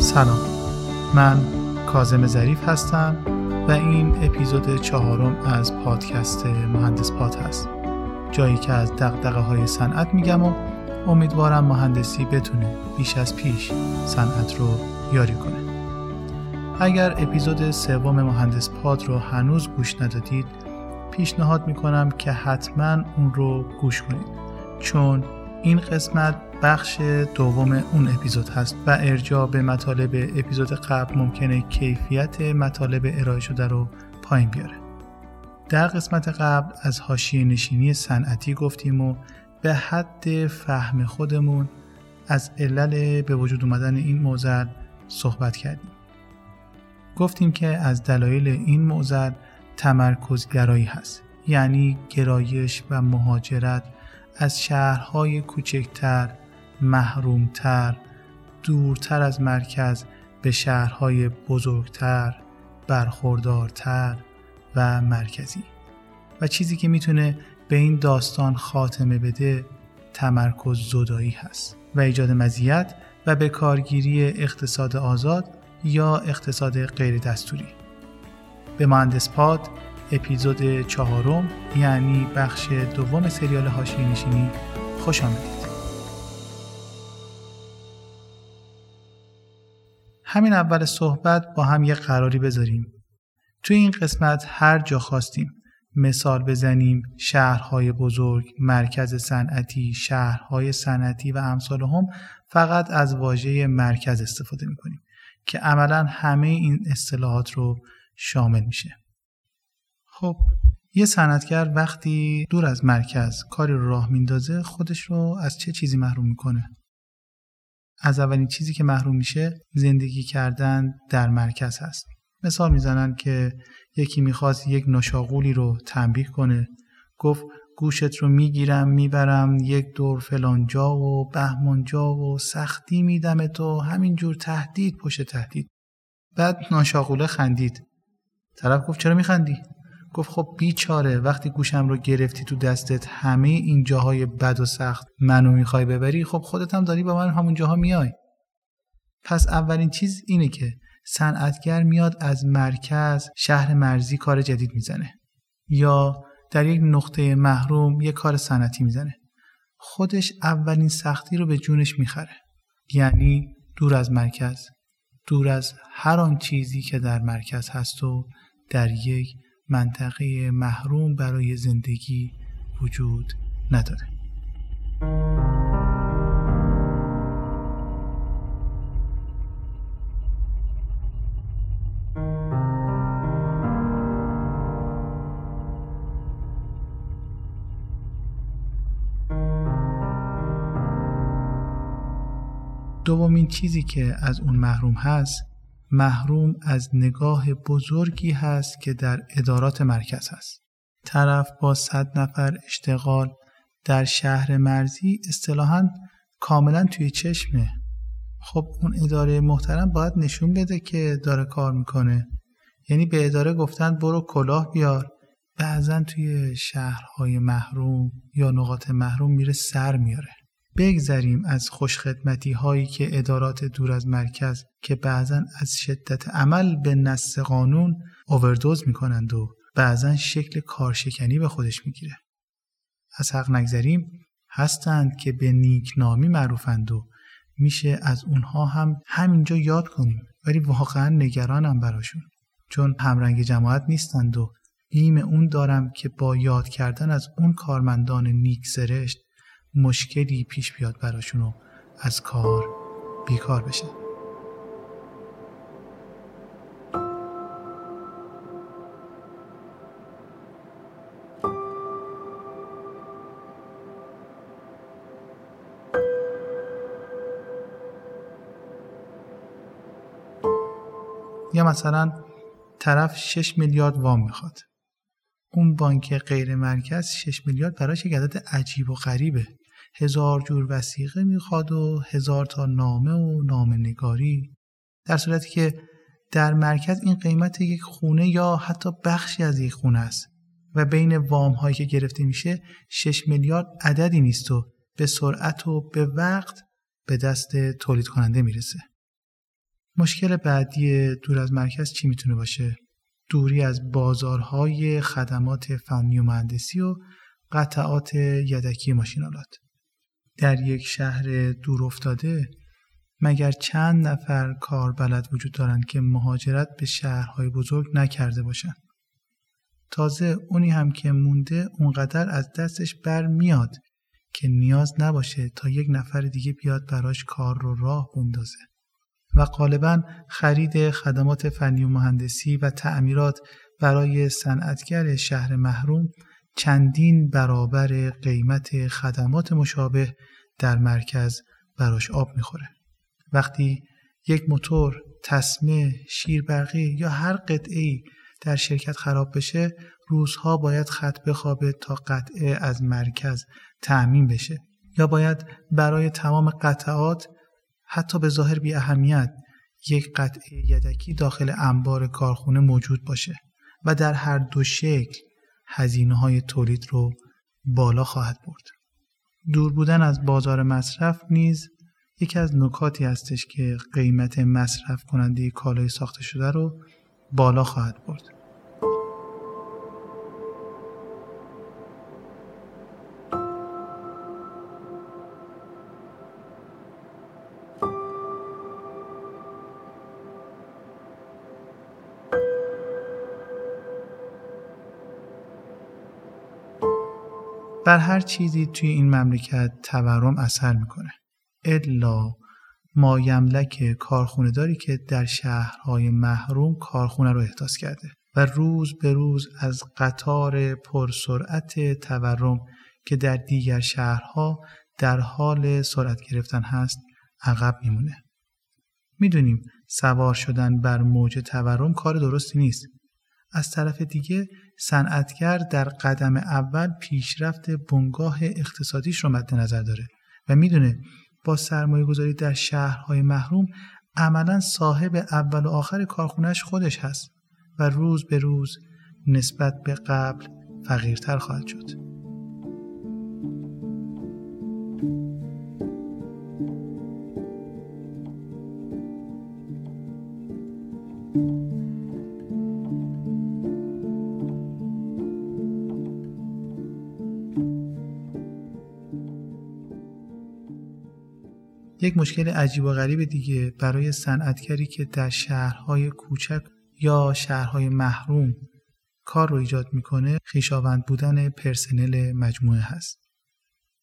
سلام. من کازم ظریف هستم و این اپیزود چهارم از پادکست مهندس پاد هست. جایی که از دقدقه های صنعت میگم و امیدوارم مهندسی بتونه بیش از پیش صنعت رو یاری کنه اگر اپیزود سوم مهندس پاد رو هنوز گوش ندادید پیشنهاد می‌کنم که حتما اون رو گوش کنید. چون این قسمت بخش دوم اون اپیزود هست و ارجاع به مطالب اپیزود قبل ممکنه کیفیت مطالب ارائه شده رو پایین بیاره. در قسمت قبل از حاشیه نشینی صنعتی گفتیم و به حد فهم خودمون از علل به وجود اومدن این موزل صحبت کردیم. گفتیم که از دلایل این موزل تمرکزگرایی هست یعنی گرایش و مهاجرت از شهرهای کوچکتر، محرومتر، دورتر از مرکز به شهرهای بزرگتر، برخوردارتر و مرکزی. و چیزی که می‌تونه به این داستان خاتمه بده تمرکز زدایی هست. و ایجاد مزیت و به کارگیری اقتصاد آزاد یا اقتصاد غیر دستوری به مهندس پاد اپیزود چهارم یعنی بخش دوم سریال هاشی نشینی خوش آمدید. همین اول صحبت با هم یه قراری بذاریم توی این قسمت هر جا خواستیم مثال بزنیم شهرهای بزرگ، مرکز صنعتی، شهرهای صنعتی و امثال هم فقط از واژه مرکز استفاده می‌کنیم که عملا همه این اصطلاحات رو شامل میشه. خب یه صنعتگر وقتی دور از مرکز کاری رو راه میندازه خودش رو از چه چیزی محروم می‌کنه از اولین چیزی که محروم میشه زندگی کردن در مرکز هست. مثال می‌زنن که یکی می‌خواست یک نشاغولی رو تنبیه کنه. گفت گوشت رو می‌گیرم می‌برم یک دور فلانجا و بهمانجا و سختی میدم تو. همینجور تهدید پشت تهدید. بعد ناشاغوله خندید. طرف گفت چرا میخندی؟ گفت خب بیچاره وقتی گوشم رو گرفتی تو دستت همه این جاهای بد و سخت منو می‌خوای ببری خب خودت هم داری با من همون جاها میای. پس اولین چیز اینه که صنعتگر میاد از مرکز شهر مرزی کار جدید می‌زنه یا در یک نقطه محروم یک کار صنعتی می‌زنه. خودش اولین سختی رو به جونش می‌خره. یعنی دور از مرکز دور از هر آن چیزی که در مرکز هست و در یک منطقه محروم برای زندگی وجود نداره. دومین چیزی که از اون محروم هست محروم از نگاه بزرگی هست که در ادارات مرکز هست. طرف با صد نفر اشتغال در شهر مرزی اصطلاحا کاملا توی چشمه. خب اون اداره محترم باید نشون بده که داره کار می‌کنه. یعنی به اداره گفتن برو کلاه بیار. بعضا توی شهرهای محروم یا نقاط محروم میره سر میاره. بگذریم از خوشخدمتی هایی که ادارات دور از مرکز که بعضا از شدت عمل به نص قانون اووردوز می‌کنند و بعضا شکل کارشکنی به خودش می‌گیره. از حق نگذریم هستند که به نیکنامی معروفند و میشه از اونها هم همینجا یاد کنیم ولی واقعا نگرانم براشون چون همرنگ جماعت نیستند و بیم اون دارم که با یاد کردن از اون کارمندان نیک سرشت مشکلی پیش بیاد براشون و از کار بیکار بشه یا مثلا طرف 6 میلیارد وام می‌خواد. اون بانک غیر مرکز 6 میلیارد براش یک عدد عجیب و غریبه. هزار جور وسیقه می‌خواد و هزار تا نامه و نامه نگاری در صورتی که در مرکز این قیمت یک خونه یا حتی بخشی از یک خونه است و بین وام هایی که گرفته میشه 6 میلیارد عددی نیست و به سرعت و به وقت به دست تولید کننده می‌رسه مشکل بعدی دور از مرکز چی می‌تونه باشه؟ دوری از بازارهای خدمات فنی و مهندسی و قطعات یدکی ماشینالات. در یک شهر دور افتاده مگر چند نفر کار بلد وجود دارند که مهاجرت به شهرهای بزرگ نکرده باشند. تازه اونی هم که مونده اونقدر از دستش بر میاد که نیاز نباشه تا یک نفر دیگه بیاد براش کار رو راه بندازه. و غالبا خرید خدمات فنی و مهندسی و تعمیرات برای صنعتگر شهر محروم چندین برابر قیمت خدمات مشابه در مرکز براش آب می‌خوره. وقتی یک موتور، تسمه، شیربرقی یا هر قطعه در شرکت خراب بشه روزها باید خط بخوابه تا قطعه از مرکز تعمین بشه یا باید برای تمام قطعات حتی به ظاهر بی اهمیت یک قطعه یدکی داخل انبار کارخونه موجود باشه و در هر دو شکل هزینه های تولید رو بالا خواهد برد. دور بودن از بازار مصرف نیز یکی از نکاتی هستش که قیمت مصرف کننده کالای ساخته شده رو بالا خواهد برد. بر هر چیزی توی این مملکت تورم اثر می‌کنه الا مایملک کارخونه داری که در شهرهای محروم کارخونه رو احداث کرده و روز به روز از قطار پرسرعت تورم که در دیگر شهرها در حال سرعت گرفتن هست عقب میمونه. می‌دونیم سوار شدن بر موج تورم کار درستی نیست. از طرف دیگه صنعتگر در قدم اول پیشرفت بنگاه اقتصادیش رو مد نظر داره و می‌دونه با سرمایه گذاری در شهرهای محروم عملا صاحب اول و آخر کارخونهش خودش هست و روز به روز نسبت به قبل فقیرتر خواهد شد. یک مشکل عجیب و غریب دیگه برای صنعتگری که در شهرهای کوچک یا شهرهای محروم کار رو ایجاد می‌کنه خیشاوند بودن پرسنل مجموعه هست.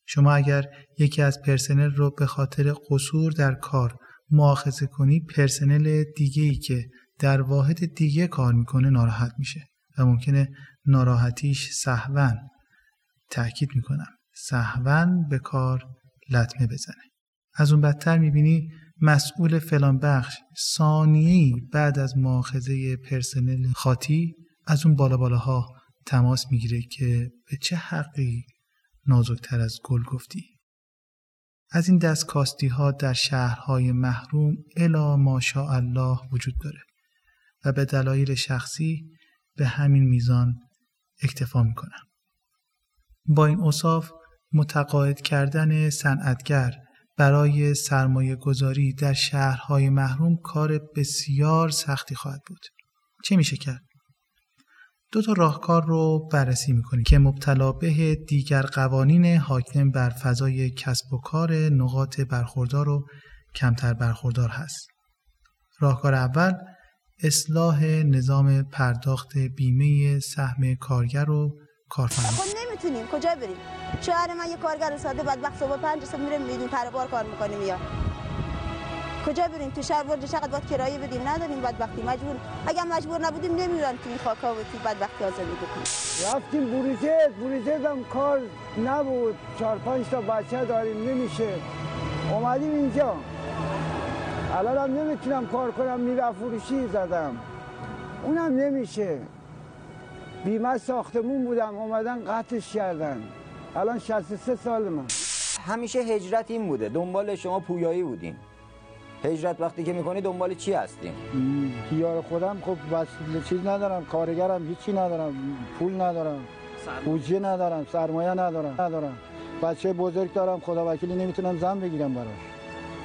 شما اگر یکی از پرسنل رو به خاطر قصور در کار مؤاخذه کنی پرسنل دیگه ای که در واحد دیگه کار می‌کنه ناراحت میشه و ممکنه ناراحتیش سهون تأکید می‌کنم سهون به کار لطمه بزنه از اون بدتر می‌بینی مسئول فلان بخش ثانیه‌ای بعد از مؤاخذه پرسنل خاطی از اون بالا بالاها تماس می‌گیره که به چه حقی نازکتر از گل گفتی. از این دستکاستی ها در شهرهای محروم الا ماشاءالله وجود داره و به دلایل شخصی به همین میزان اکتفا می‌کنم. با این اصاف متقاعد کردن صنعتگر برای سرمایه گذاری در شهرهای محروم کار بسیار سختی خواهد بود. چه میشه کرد؟ دو تا راهکار رو بررسی می‌کنیم که مبتلا به دیگر قوانین حاکم بر فضای کسب و کار نقاط برخوردار و کمتر برخوردار هست. راهکار اول اصلاح نظام پرداخت بیمه سهم کارگر و کارفرما. خب نمی‌تونیم. کجا بریم؟ شوهر من یه کارگر ساده وقت صبح پنج صبح میریم میدون پر بار کار می‌کنیم یا کجا بریم؟ تو شهر برج چقدر باید کرایه بدیم؟ نداریم بعد وقتی مجبور اگر مجبور نبودیم نمیرن تو این خاکا و تو بعد وقتی زندگی کنیم رفتیم بوریزه بوریزه هم کار نبود. چهار پنج تا بچه داریم. نمیشه. اومدیم اینجا. الان هم نمی‌تونم کار کنم. میوه فروشی زدم. اونم نمیشه. بیمه ساختمون بودم اومدن قطعش کردن. الان 63 سال من همیشه هجرت این بوده. دنبال شما پویایی بودیم هجرت وقتی که می‌کنی دنبال چی هستیم دیار خودم خب بس چیز ندارم کارگرم هیچی ندارم پول ندارم بودجه ندارم سرمایه ندارم ندارم. بچه بزرگ دارم خدا وکیلی نمی‌تونم زن بگیرم براش.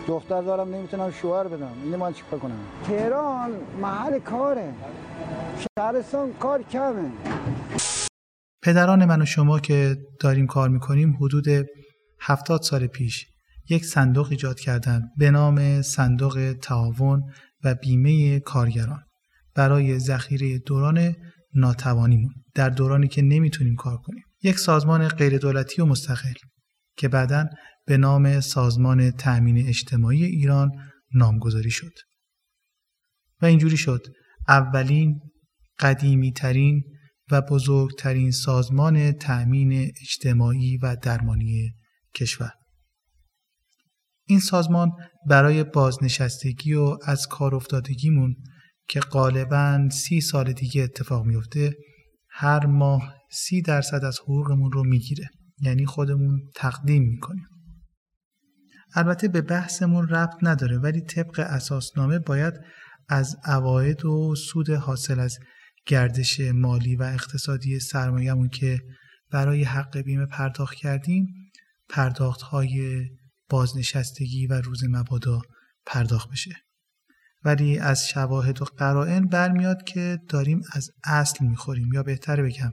دختر دارم نمی‌تونم شوهر بدم. اینو من چیکار کنم؟ تهران محل کاره. شهرستان کار کمه. پدران من و شما که داریم کار می‌کنیم حدود هفتاد سال پیش یک صندوق ایجاد کردن به نام صندوق تعاون و بیمه کارگران برای ذخیره دوران ناتوانیمون در دورانی که نمی‌تونیم کار کنیم. یک سازمان غیر دولتی و مستقل که بعدا به نام سازمان تأمین اجتماعی ایران نامگذاری شد. و اینجوری شد اولین قدیمی ترین و بزرگترین سازمان تأمین اجتماعی و درمانی کشور. این سازمان برای بازنشستگی و از کار افتادگیمون که غالبا سی سال دیگه اتفاق میفته هر ماه سی درصد از حقوقمون رو می‌گیره. یعنی خودمون تقدیم می‌کنیم. البته به بحثمون ربط نداره ولی طبق اساسنامه باید از عواید و سود حاصل از گردش مالی و اقتصادی سرمایهمون که برای حق بیمه پرداخت کردیم پرداخت های بازنشستگی و روز مبادا پرداخت بشه. ولی از شواهد و قرائن برمیاد که داریم از اصل می‌خوریم یا بهتر بگم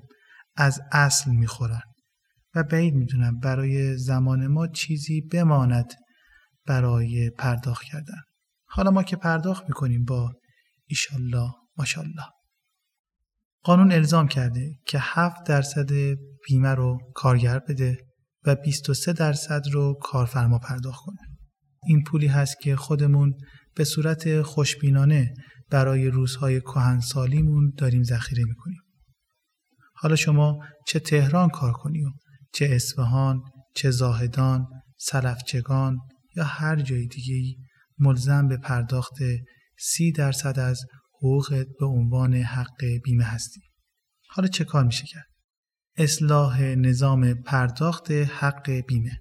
از اصل می‌خورن. و بعید می‌دونم برای زمان ما چیزی بماند برای پرداخت کردن. حالا ما که پرداخت می‌کنیم با ایشالله ماشالله. قانون الزام کرده که 7 درصد بیمه رو کارگر بده و 23 درصد رو کارفرما پرداخت کنه. این پولی هست که خودمون به صورت خوشبینانه برای روزهای کهنسالیمون داریم ذخیره می‌کنیم. حالا شما چه تهران کار کنی و چه اصفهان، چه زاهدان، سلفچگان یا هر جای دیگه ای ملزم به پرداخت سی درصد از حقوقت به عنوان حق بیمه هستی. حالا چه کار میشه کرد؟ اصلاح نظام پرداخت حق بیمه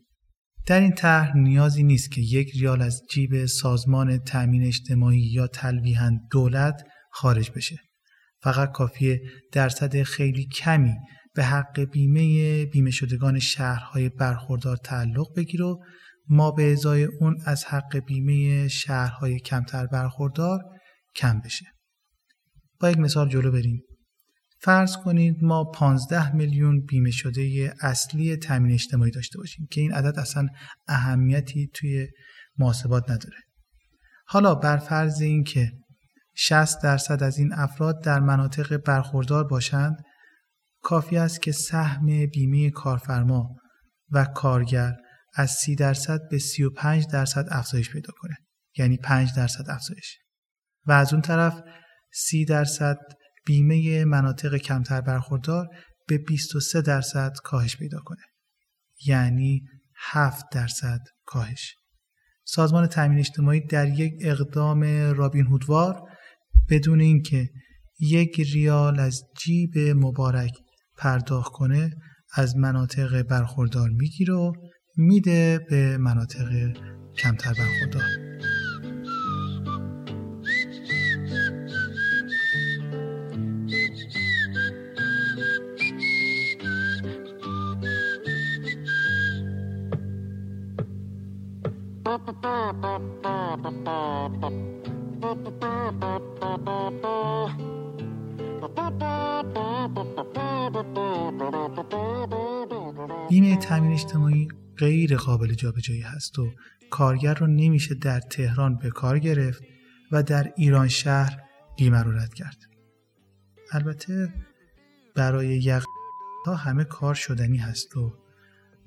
در این طرح نیازی نیست که یک ریال از جیب سازمان تأمین اجتماعی یا تلویحا دولت خارج بشه. فقط کافیه درصد خیلی کمی به حق بیمه بیمه شدگان شهرهای برخوردار تعلق بگیر و ما به ازای اون از حق بیمه شهرهای کمتر برخوردار کم بشه. با یک مثال جلو بریم. فرض کنید ما 15 میلیون بیمه شده اصلی تامین اجتماعی داشته باشیم که این عدد اصلا اهمیتی توی محاسبات نداره. حالا بر فرض اینکه 60 درصد از این افراد در مناطق برخوردار باشند کافی است که سهم بیمه کارفرما و کارگر از 30 درصد به 35 درصد افزایش پیدا کنه. یعنی 5 درصد افزایش. و از اون طرف 30 درصد بیمه مناطق کمتر برخوردار به 23 درصد کاهش پیدا کنه. یعنی 7 درصد کاهش. سازمان تامین اجتماعی در یک اقدام رابین هودوار بدون اینکه یک ریال از جیب مبارک پرداخت کنه از مناطق برخوردار می‌گیره و میده به مناطق کمتر برخوردار. بیمه تامین اجتماعی غیر قابل جابجایی هست و کارگر رو نمیشه در تهران به کار گرفت و در ایران شهر بیمه رو رد کرد. البته برای یق ها همه کار شدنی هست و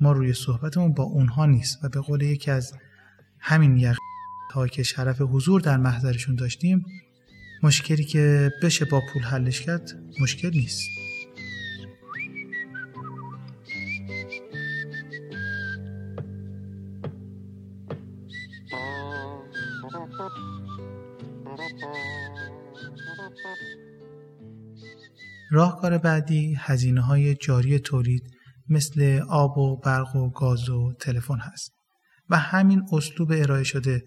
ما روی صحبتمون با اونها نیست و به قول یکی از همین یق ها که شرف حضور در محضرشون داشتیم مشکلی که بشه با پول حلش کرد مشکل نیست. راهکار بعدی هزینه های جاری تولید مثل آب و برق و گاز و تلفن هست و همین اسلوب ارائه شده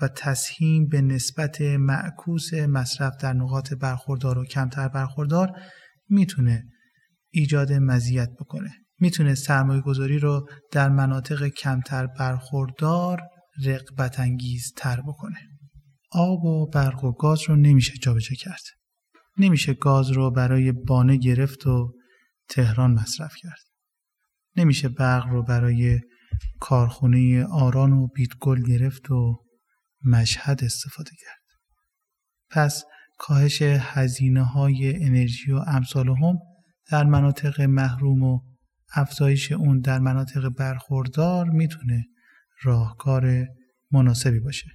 و تسهیم به نسبت معکوس مصرف در نقاط برخوردار و کمتر برخوردار می‌تونه ایجاد مزیت بکنه. می‌تونه سرمایه گذاری رو در مناطق کمتر برخوردار رقبت انگیز تر بکنه. آب و برق و گاز رو نمیشه جابجا کرد. نمیشه گاز رو برای بانه گرفت و تهران مصرف کرد نمیشه برق رو برای کارخونه آران و بیتگل گرفت و مشهد استفاده کرد پس کاهش هزینه های انرژی و امثال هم در مناطق محروم و افزایش اون در مناطق برخوردار می‌تونه راهکار مناسبی باشه.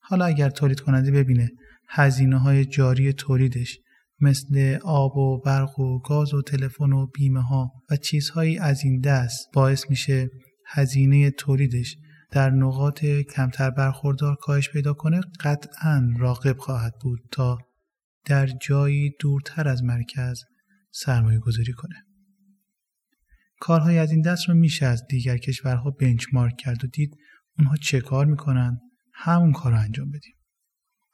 حالا اگر تولید کننده ببینه هزینه های جاری تولیدش مثل آب و برق و گاز و تلفن و بیمه ها و چیزهایی از این دست باعث میشه هزینه تولیدش در نقاط کمتر برخوردار کاهش پیدا کنه قطعا راقب خواهد بود تا در جایی دورتر از مرکز سرمایه گذاری کنه. کارهای از این دست رو میشه از دیگر کشورها بنچمارک کرد و دید اونها چه کار می‌کنن همون کار رو انجام بدیم.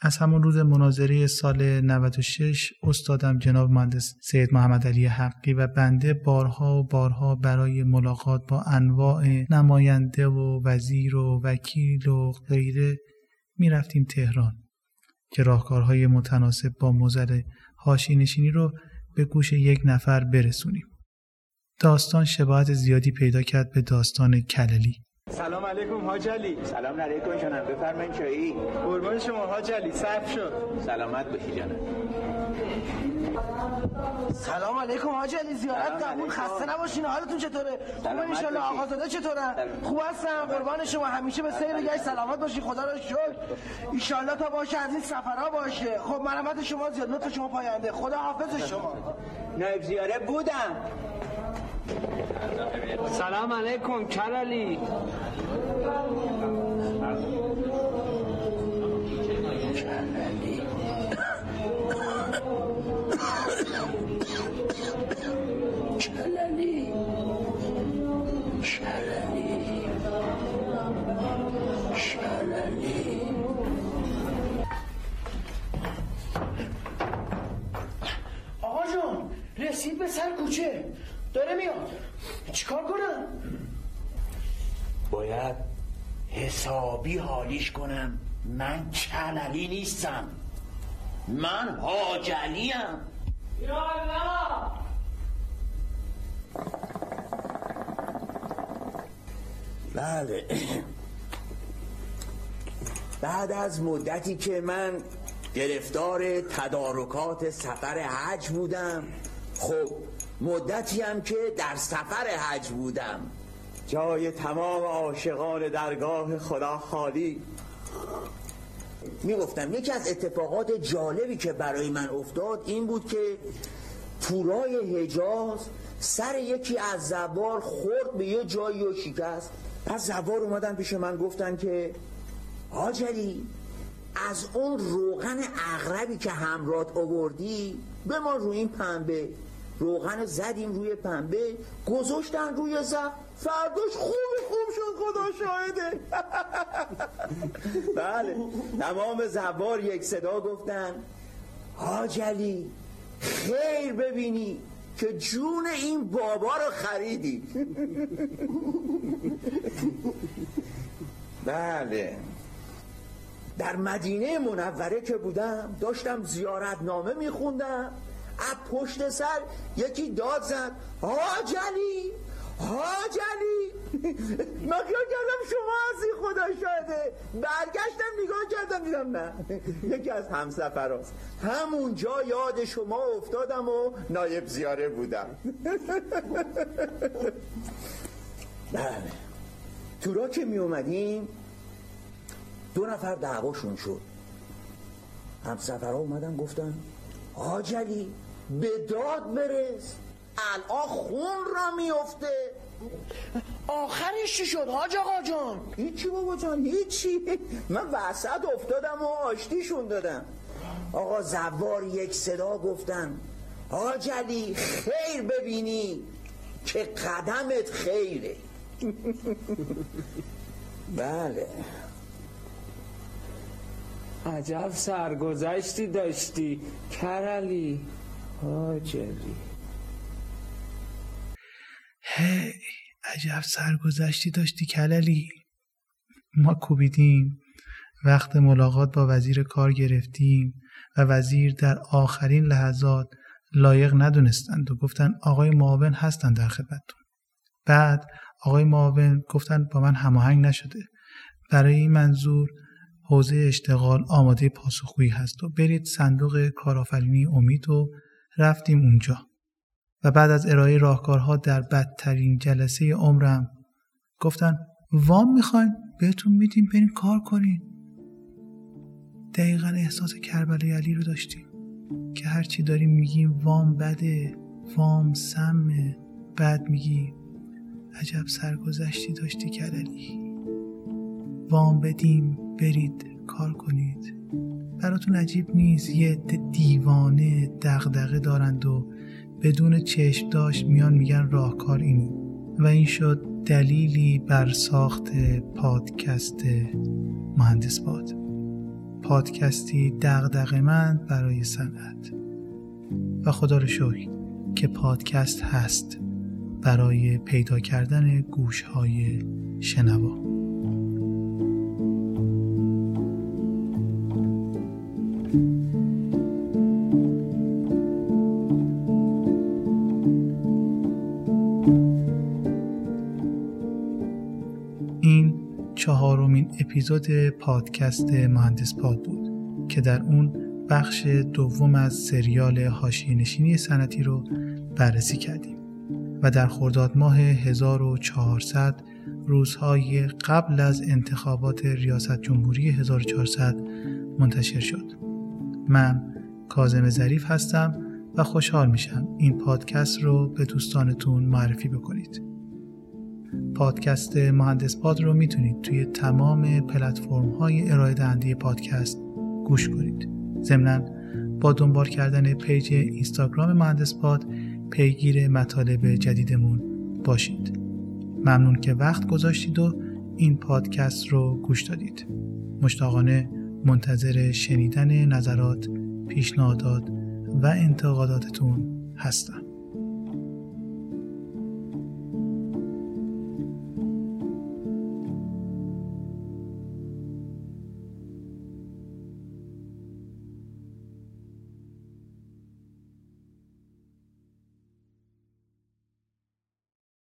از همون روز مناظره سال 96 استادم جناب مهندس سید محمد علی حقی و بنده بارها و بارها برای ملاقات با انواع نماینده و وزیر و وکیل و غیره می‌رفتیم تهران که راهکارهای متناسب با موزل هاشی نشینی رو به گوش یک نفر برسونیم. داستان شباهت زیادی پیدا کرد به داستان کللی سلام علیکم حاج علی. سلام علیکم جانم بفرمایید چایی. قربان شما حاج علی صرف شد. سلامت باشی جانم سلام علیکم حاج علی زیارت قبول خسته نباشین حالتون چطوره؟ خوبه ان شاء الله آقازاده چطورن خوب هستم قربان شما همیشه به سیر گشت. سلامت باشی خدا رو شکر. ان شاء الله تا باشه از این سفرها باشه. خب مرحمت شما زیاد لطف شما پاینده. خدا حافظ شما. نایب زیاره بودم. سلام علیکم کلالی حالیش کنم. من کللی نیستم. من حاجلیم. یا الله! بله. بعد از مدتی که من گرفتار تدارکات سفر حج بودم خب مدتی هم که در سفر حج بودم. جای تمام عاشقان درگاه خدا خالی. می‌گفتم یکی از اتفاقات جالبی که برای من افتاد این بود که تورای حجاز سر یکی از زوار خورد به یه جایی و شکست. از زوار اومدن پیش من گفتن که حاجلی از اون روغن اغربی که همرات آوردی به ما روی این پنبه. روغن زدیم روی پنبه گذاشتن روی زب فرداش خوب خوب شد خدا شاهده. بله تمام زبار یک صدا گفتن. حاجلی خیر ببینی که جون این بابا رو خریدی. بله. در مدینه منوره که بودم داشتم زیارت نامه میخوندم. از پشت سر یکی داد زد. حاجلی من خیال کردم شما هستی خدا شاهده. برگشتم نگاه کردم دیدم نه. یکی از همسفراست. همونجا یاد شما افتادم و نایب زیاره بودم. بله. تو را که می اومدیم دو نفر دعواشون شد. همسفرها اومدن گفتن حاجلی به داد برس. الان خون را میفته آخرش چی شد حاج آقا جان؟ هیچی بابا جان هیچی. من وسط افتادم و آشتیشون دادم. آقا زوار یک صدا گفتن حاجلی خیر ببینی که قدمت خیره. بله. عجب سرگذشتی داشتی کرلی. حاجلی هی عجب سرگذشتی داشتی کللی. ما کوبیدیم وقت ملاقات با وزیر کار گرفتیم و وزیر در آخرین لحظات لایق ندونستند و گفتن آقای معاون هستن در خدمتتون. بعد آقای معاون گفتن با من هماهنگ نشده. برای این منظور حوزه اشتغال آماده پاسخگویی هست و برید صندوق کارآفرینی امید و رفتیم اونجا. و بعد از ارائه راهکارها در بدترین جلسه عمرم گفتن وام می‌خواین؟ بهتون میدیم برین کار کنین. دقیقا احساس کربلای علی رو داشتیم که هرچی داریم میگیم وام بده وام سمه. بعد میگی عجب سرگذشتی داشتی کللی وام بدیم برید کار کنید. براتون عجیب نیست. یه دیوانه دغدغه دارند و بدون چشم داشت میان میگن راهکار اینو و این شد دلیلی بر ساخت پادکست مهندس باد. پادکستی دغدغه‌مند برای صنعت. و خدا رو شکر که پادکست هست برای پیدا کردن گوشهای شنوا. اپیزود پادکست مهندس پاد بود که در اون بخش دوم از سریال حاشیه نشینی سنتی رو بررسی کردیم و در خرداد ماه 1400 روزهای قبل از انتخابات ریاست جمهوری 1400 منتشر شد. من کازم ظریف هستم و خوشحال میشم این پادکست رو به دوستانتون معرفی بکنید. پادکست مهندس پاد رو می‌تونید توی تمام پلتفرم های ارائه دهنده پادکست گوش کنید. ضمنا با دنبال کردن پیج اینستاگرام مهندس پاد پیگیر مطالب جدیدمون باشید. ممنون که وقت گذاشتید و این پادکست رو گوش دادید. مشتاقانه منتظر شنیدن نظرات، پیشنهادات و انتقاداتتون هستم.